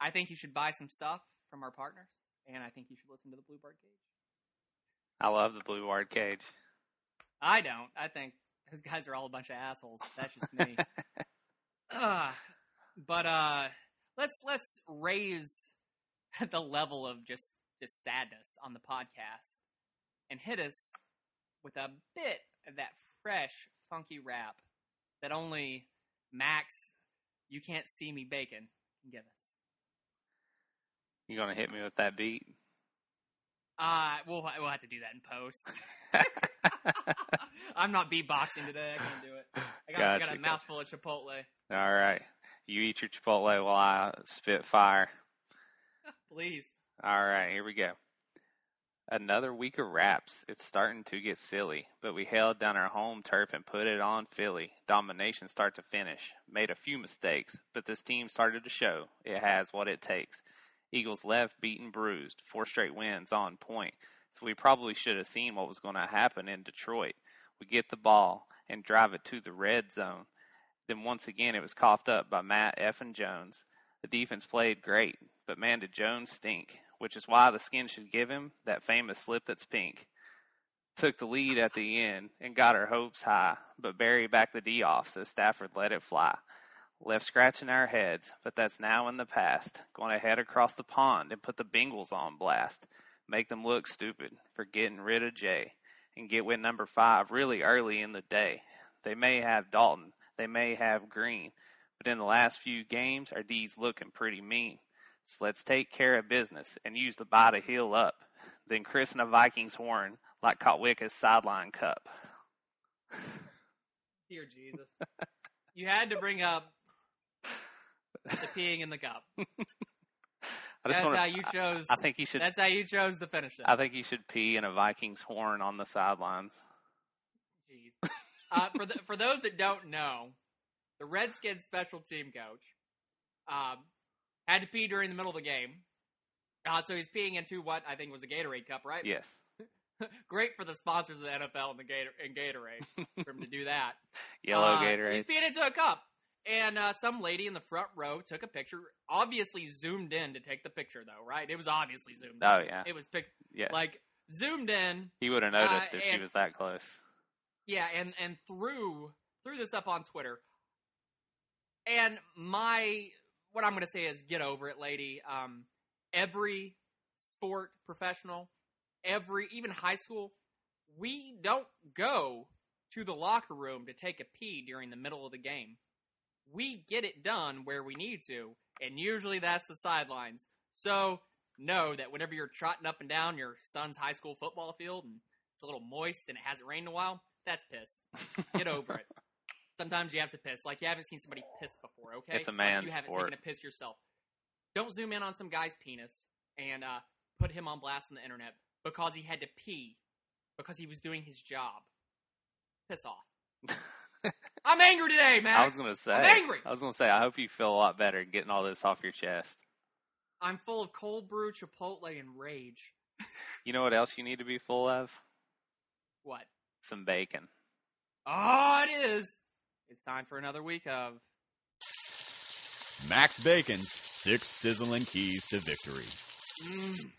I think you should buy some stuff from our partners, and I think you should listen to the Blue Bird Cage. I love the Blue Ward Cage. I don't. I think those guys are all a bunch of assholes. That's just me. [laughs] uh, but uh, let's let's raise [laughs] the level of just just sadness on the podcast and hit us with a bit of that fresh, funky rap that only Max, you can't see me bacon, can give us. You gonna hit me with that beat? Uh, we'll we'll have to do that in post. [laughs] I'm not beatboxing today. I can't do it. I got, I got Gotcha, a gotcha. mouthful of Chipotle. All right. You eat your Chipotle while I spit fire. [laughs] Please. All right, here we go. Another week of raps. It's starting to get silly, but we held down our home turf and put it on Philly. Domination start to finish. Made a few mistakes, but this team started to show it has what it takes. Eagles left beaten bruised, four straight wins on point. So we probably should have seen what was going to happen in Detroit. We get the ball and drive it to the red zone. Then once again it was coughed up by Matt F. and Jones. The defense played great, but man did Jones stink, which is why the skin should give him that famous slip that's pink. Took the lead at the end and got our hopes high, but Barry backed the D off, so Stafford let it fly. Left scratching our heads, but that's now in the past. Going to head across the pond and put the Bengals on blast. Make them look stupid for getting rid of Jay and get with number five really early in the day. They may have Dalton, they may have Green, but in the last few games, our D's looking pretty mean. So let's take care of business and use the bye to heal up. Then christen a Vikings horn like Kotwica's sideline cup. Dear Jesus. you had to bring up the peeing in the cup. [laughs] I That's wanna, how you chose. I think he should. That's how you chose to finish it. I think he should pee in a Vikings horn on the sidelines. Jeez. Uh, for the, for those that don't know, the Redskins special team coach um, had to pee during the middle of the game. Uh, so he's peeing into what I think was a Gatorade cup, right? Yes. [laughs] Great for the sponsors of the NFL and the Gator and Gatorade [laughs] for him to do that. Yellow Uh, Gatorade. He's peeing into a cup. And uh, some lady in the front row took a picture, obviously zoomed in to take the picture, though, right? It was obviously zoomed in. Oh yeah. It was pic- Yeah. like zoomed in, he would have noticed uh, if she was that close. yeah, and and threw threw this up on Twitter. And my what I'm going to say is get over it, lady. Um, every sport professional, every even high school, we don't go to the locker room to take a pee during the middle of the game. We get it done where we need to, and usually that's the sidelines. So know that whenever you're trotting up and down your son's high school football field and it's a little moist and it hasn't rained in a while, that's piss. Get over it. [laughs] Sometimes you have to piss. Like you haven't seen somebody piss before, okay? It's a Like, man's You haven't sport. taken a piss yourself. Don't zoom in on some guy's penis and uh, put him on blast on the internet because he had to pee because he was doing his job. Piss off. [laughs] I'm angry today, man. I was gonna say. I'm angry. I was gonna say. I hope you feel a lot better getting all this off your chest. I'm full of cold brew, Chipotle, and rage. You know what else you need to be full of? What? Some bacon. Oh, it is. It's time for another week of. Max Bacon's six sizzling keys to victory. Mmm.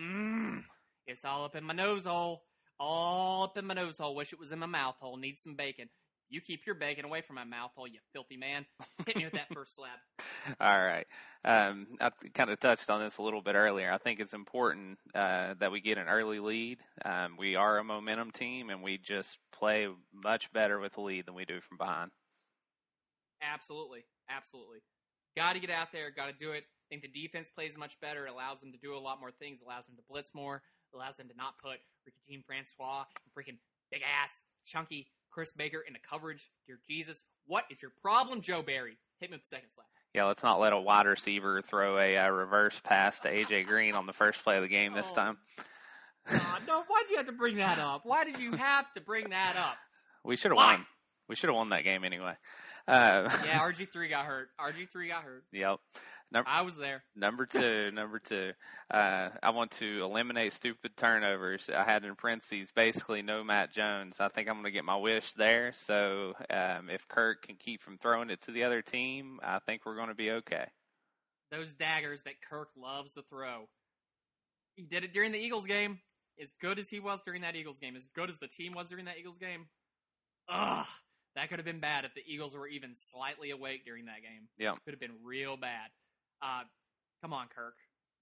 Mmm. It's all up in my nose hole. All up in my nose hole. Wish it was in my mouth hole. Need some bacon. You keep your bacon away from my mouth hole, you filthy man. Hit me with that [laughs] first slab. All right. Um, I kind of touched on this a little bit earlier. I think it's important uh, that we get an early lead. Um, we are a momentum team, and we just play much better with the lead than we do from behind. Absolutely. Absolutely. Got to get out there. Got to do it. I think the defense plays much better. It allows them to do a lot more things. Allows them to blitz more. Allows them to not put freaking Jean Francois and freaking big ass, chunky Chris Baker in the coverage. Dear Jesus, what is your problem, Joe Barry? Hit me with the second slap. Yeah, let's not let a wide receiver throw a uh, reverse pass to AJ Green on the first play of the game this Oh. time. No, why'd you have to bring that up? Why did you have to bring that up? We should have won. We should have won that game anyway. Uh, Yeah, [laughs] RG3 got hurt. RG3 got hurt. yep. Number I was there. number two, [laughs] number two. Uh, I want to eliminate stupid turnovers. I had in parentheses basically no Matt Jones. I think I'm going to get my wish there. So um, if Kirk can keep from throwing it to the other team, I think we're going to be okay. Those daggers that Kirk loves to throw. He did it during the Eagles game. As good as he was during that Eagles game, as good as the team was during that Eagles game. Ugh, that could have been bad if the Eagles were even slightly awake during that game. Yep. Could have been real bad. Uh, come on, Kirk.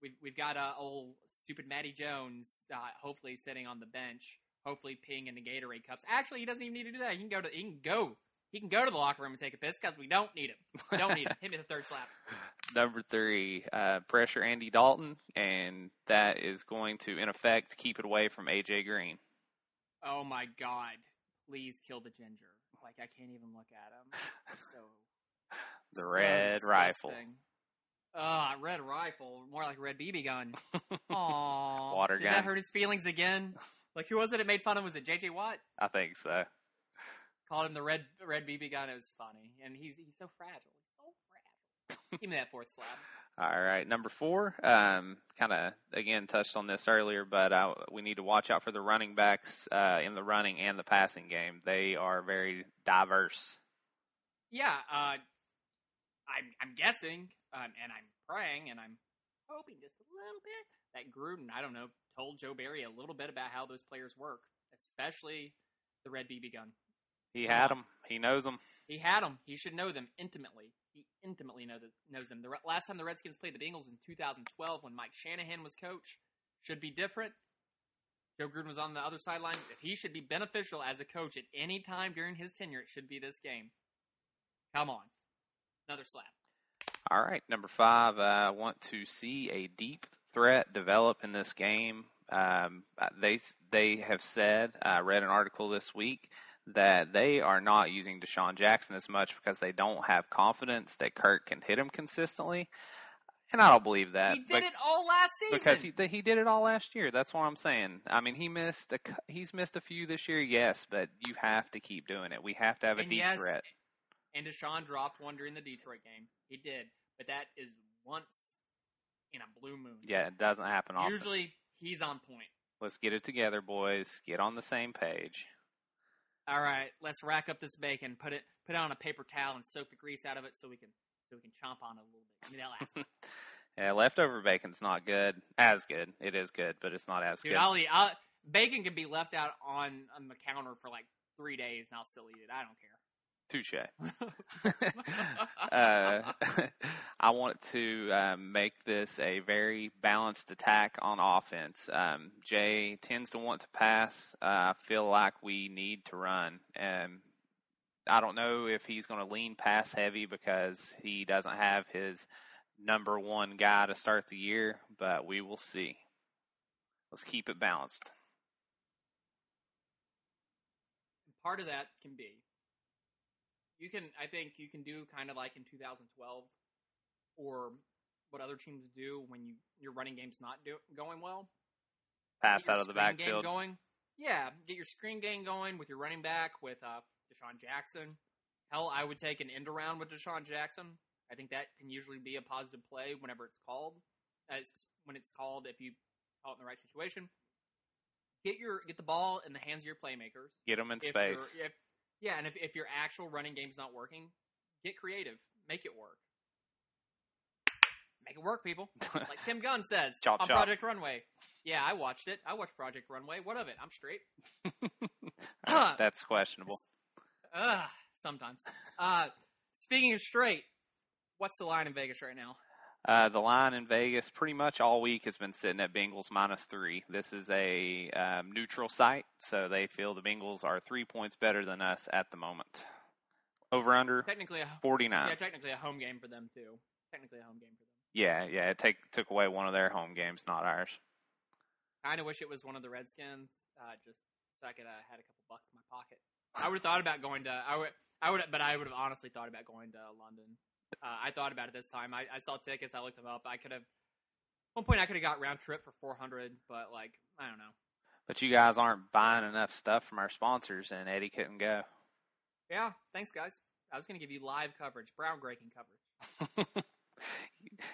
We've we've got uh, old stupid Matty Jones. Uh, hopefully sitting on the bench. Hopefully peeing in the Gatorade cups. Actually, he doesn't even need to do that. He can go to he can go he can go to the locker room and take a piss because we don't need him. We don't need him. Hit me the third slap. [laughs] Number three, uh, pressure Andy Dalton, and that is going to, in effect, keep it away from AJ Green. Oh my god. Please kill the ginger. Like I can't even look at him. [laughs] It's so The so red rifle. Ah, red rifle. More like a red BB gun. [laughs] Aww. Water Did gun. that hurt his feelings again? Like who was it that made fun of? him? Was it JJ Watt? I think so. Called him the red red BB gun. It was funny, and he's he's so fragile. He's so fragile. Give me that fourth slab. All right, number four. Um, kind of again touched on this earlier, but uh, we need to watch out for the running backs uh, in the running and the passing game. They are very diverse. Yeah, uh, I'm I'm guessing, um, and I'm praying, and I'm hoping just a little bit that Gruden, I don't know, told Joe Barry a little bit about how those players work, especially the red BB gun. He had them. He knows them. He had them. He should know them intimately. He intimately know the, knows them. The re- last time the Redskins played the Bengals in 2012, when Mike Shanahan was coach, should be different. Joe Gruden was on the other sideline. If he should be beneficial as a coach at any time during his tenure, it should be this game. Come on, another slap. All right, number five. uh, I want to see a deep threat develop in this game. Um, uh, they they have said. I read an article this week that they are not using DeSean Jackson as much because they don't have confidence that Kirk can hit him consistently. And I don't believe that. he did it all last season. because he he did it all last year. That's what I'm saying. I mean, he missed a he's missed a few this year, yes, but you have to keep doing it. We have to have a And deep yes, threat. And Deshaun dropped one during the Detroit game. He did, but that is once in a blue moon. Yeah, it doesn't happen often. Usually he's on point. Let's get it together, boys. Get on the same page. All right, let's rack up this bacon. Put it put it on a paper towel and soak the grease out of it so we can so we can chomp on it a little bit. That last. [laughs] Yeah, leftover bacon's not good. As good. It is good, but it's not as Dude, good. I'll eat. I'll, bacon can be left out on on the counter for like three days, and I'll still eat it. I don't care. Touche. [laughs] uh, [laughs] I want to um, make this a very balanced attack on offense. Um, Jay tends to want to pass. Uh, I feel like we need to run. And I don't know if he's going to lean pass heavy because he doesn't have his number one guy to start the year, but we will see. Let's keep it balanced. Part of that can be you can I think you can do kind of like in 2012 or what other teams do when you your running game's not do, going well. Pass out of the backfield. going. Yeah, get your screen game going with your running back with uh, DeSean Jackson. Hell, I would take an end around with DeSean Jackson. I think that can usually be a positive play whenever it's called. As when it's called, if you call it in the right situation, get your get the ball in the hands of your playmakers. Get them in If space. If, yeah, and if, if your actual running game's not working, get creative, make it work. Make it work, people. [laughs] Like Tim Gunn says Chop, on chop. Project Runway. Yeah, I watched it. I watched Project Runway. What of it? I'm straight. [laughs] [clears throat] That's questionable. Ugh, sometimes. Uh, speaking of straight, what's the line in Vegas right now? Uh, the line in Vegas pretty much all week has been sitting at Bengals minus three. This is a um, neutral site, so they feel the Bengals are three points better than us at the moment. Over under Technically, a, 49. yeah, technically a home game for them too. Technically a home game for them. Yeah, yeah, it take took away one of their home games, not ours. Kind of wish it was one of the Redskins, uh, just so I could uh, had a couple bucks in my pocket. I would have thought about going to. I would. I would, but I would have honestly thought about going to London. Uh, I thought about it this time. I, I saw tickets. I looked them up. I could have. One point, I could have got round trip for four hundred, but like I don't know. But you guys aren't buying enough stuff from our sponsors, and Eddie couldn't go. Yeah, thanks guys. I was going to give you live coverage, groundbreaking coverage. [laughs]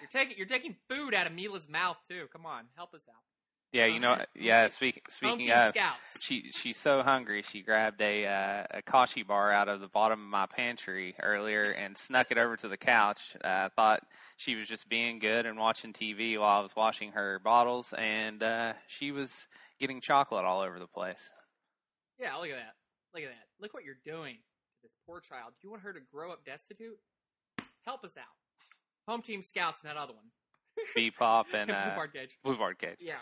You're taking you're taking food out of Mila's mouth too. Come on, help us out. Yeah, you know, yeah. Speak, speaking of, scouts. she she's so hungry. She grabbed a uh, a kashi bar out of the bottom of my pantry earlier and snuck it over to the couch. Uh, I thought she was just being good and watching TV while I was washing her bottles, and uh, she was getting chocolate all over the place. Yeah, look at that. Look at that. Look what you're doing to this poor child. Do you want her to grow up destitute? Help us out. Home team scouts and that other one. Bebop and [laughs] Blue uh, Bar Cage. Blue Bar Cage. Yeah,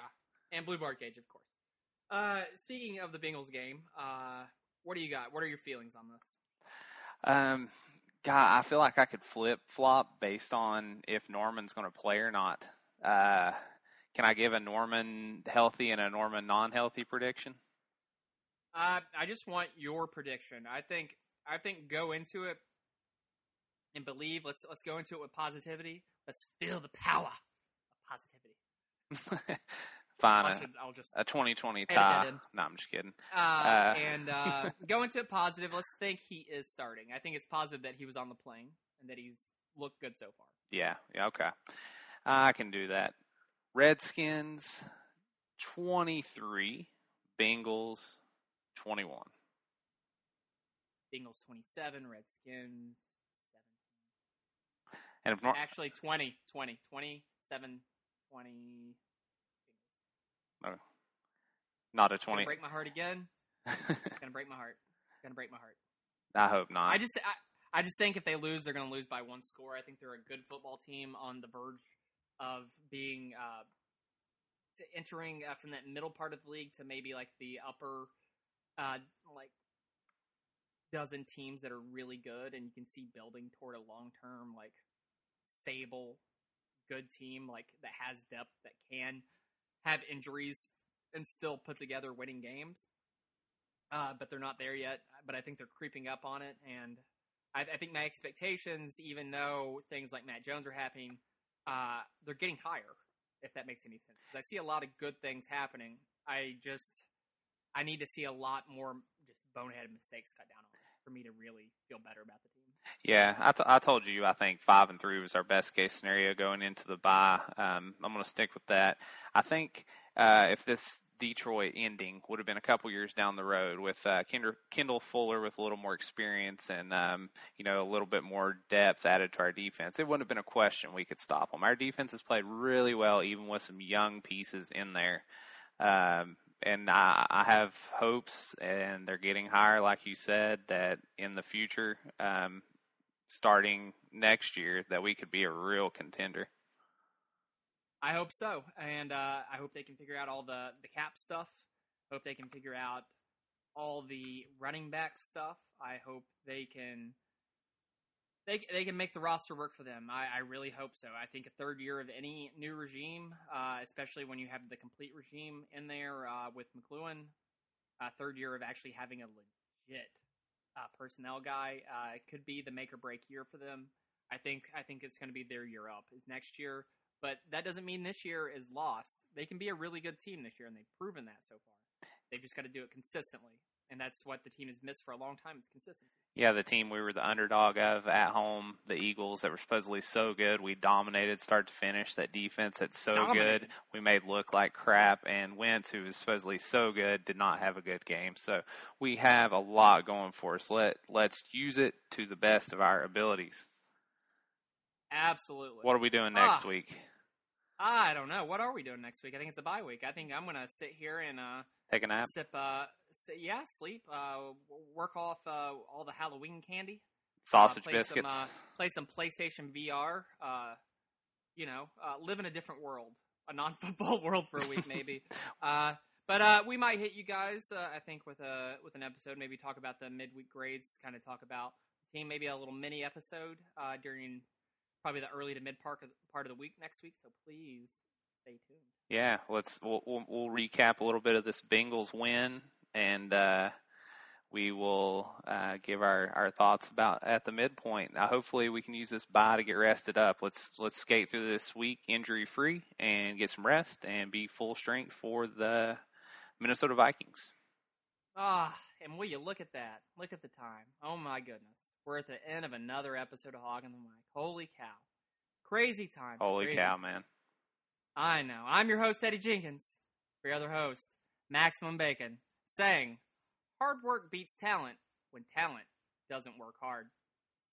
and Blue Bar Cage, of course. Uh, speaking of the Bengals game, uh, what do you got? What are your feelings on this? Um, God, I feel like I could flip flop based on if Norman's going to play or not. Uh, can I give a Norman healthy and a Norman non-healthy prediction? Uh, I just want your prediction. I think I think go into it and believe. Let's let's go into it with positivity. Let's feel the power of positivity. [laughs] Fine, I a, should, I'll just a 2020 tie. No, I'm just kidding. uh, Uh, and uh, [laughs] go into it positive. Let's think he is starting. I think it's positive that he was on the plane and that he's looked good so far. Yeah, yeah, okay. I can do that. Redskins 23, Bengals 21. Bengals twenty seven, Redskins And if Actually 20, 20, 27, 20. Not a Gonna 20, break my heart again. Gonna break my heart. Gonna break my heart. I hope not. I just I, I just think if they lose, they're going to lose by one score. I think they're a good football team on the verge of being uh, entering uh, from that middle part of the league to maybe like the upper uh, like dozen teams that are really good, and you can see building toward a long term like stable, good team like that has depth that can have injuries and still put together winning games uh, but they're not there yet. But I think they're creeping up on it, and I, I think my expectations, even though things like Matt Jones are happening, uh, they're getting higher. If that makes any sense, I see a lot of good things happening. I just I need to see a lot more just boneheaded mistakes cut down on for me to really feel better about the team. Yeah, I, t- I told you I think five and three was our best case scenario going into the bye. Um, I'm going to stick with that. I think uh, if this Detroit ending would have been a couple years down the road with uh, Kendra, Kendall Fuller with a little more experience and um, you know a little bit more depth added to our defense, it wouldn't have been a question we could stop them. Our defense has played really well, even with some young pieces in there. Um, and I, I have hopes, and they're getting higher, like you said, that in the future, um, starting next year that we could be a real contender. I hope so, and uh, I hope they can figure out all the the cap stuff. Hope they can figure out all the running back stuff. I hope they can they they can make the roster work for them. I, I really hope so. I think a third year of any new regime, uh, especially when you have the complete regime in there uh, with McCloughan, a third year of actually having a legit uh, personnel guy, uh, it could be the make or break year for them. I think I think it's going to be their year up is next year, but that doesn't mean this year is lost. They can be a really good team this year, and they've proven that so far. They've just got to do it consistently, and that's what the team has missed for a long time. Is consistency. Yeah, the team we were the underdog of at home, the Eagles that were supposedly so good. We dominated start to finish. That defense that's so good, we made look like crap. And Wentz, who was supposedly so good, did not have a good game. So we have a lot going for us. Let let's use it to the best of our abilities. Absolutely. What are we doing next Ah. week? I don't know. What are we doing next week? I think it's a bye week. I think I'm gonna sit here and uh, Take a nap. sip. Uh, sit, yeah, sleep. Uh, work off uh, all the Halloween candy. Sausage play biscuits. Some, uh, play some PlayStation VR. Uh, you know, uh, live in a different world, a non-football [laughs] world for a week maybe. uh, but uh, we might hit you guys. Uh, I think with a with an episode, maybe talk about the midweek grades, kind of talk about the team, maybe a little mini episode uh, during probably the early to mid part of part of the week next week. So please stay tuned. Yeah, let's we'll, we'll we'll recap a little bit of this Bengals win, and uh, we will uh, give our, our thoughts about at the midpoint. Now, hopefully, we can use this bye to get rested up. Let's let's skate through this week injury free and get some rest and be full strength for the Minnesota Vikings. Ah, and will you look at that? Look at the time. Oh my goodness. We're at the end of another episode of Hogging the Mic. Holy cow. Crazy time. Holy Crazy cow, man! I know. I'm your host, Eddie Jenkins. For your other host, Maximum Bacon, saying, hard work beats talent when talent doesn't work hard.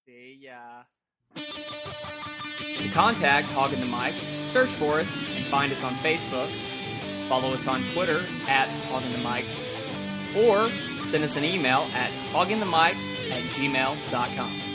See ya. To contact Hogging the Mic, search for us and find us on Facebook. Follow us on Twitter at Hogging the Mic. Or send us an email at hoggingthemic at gmail.com.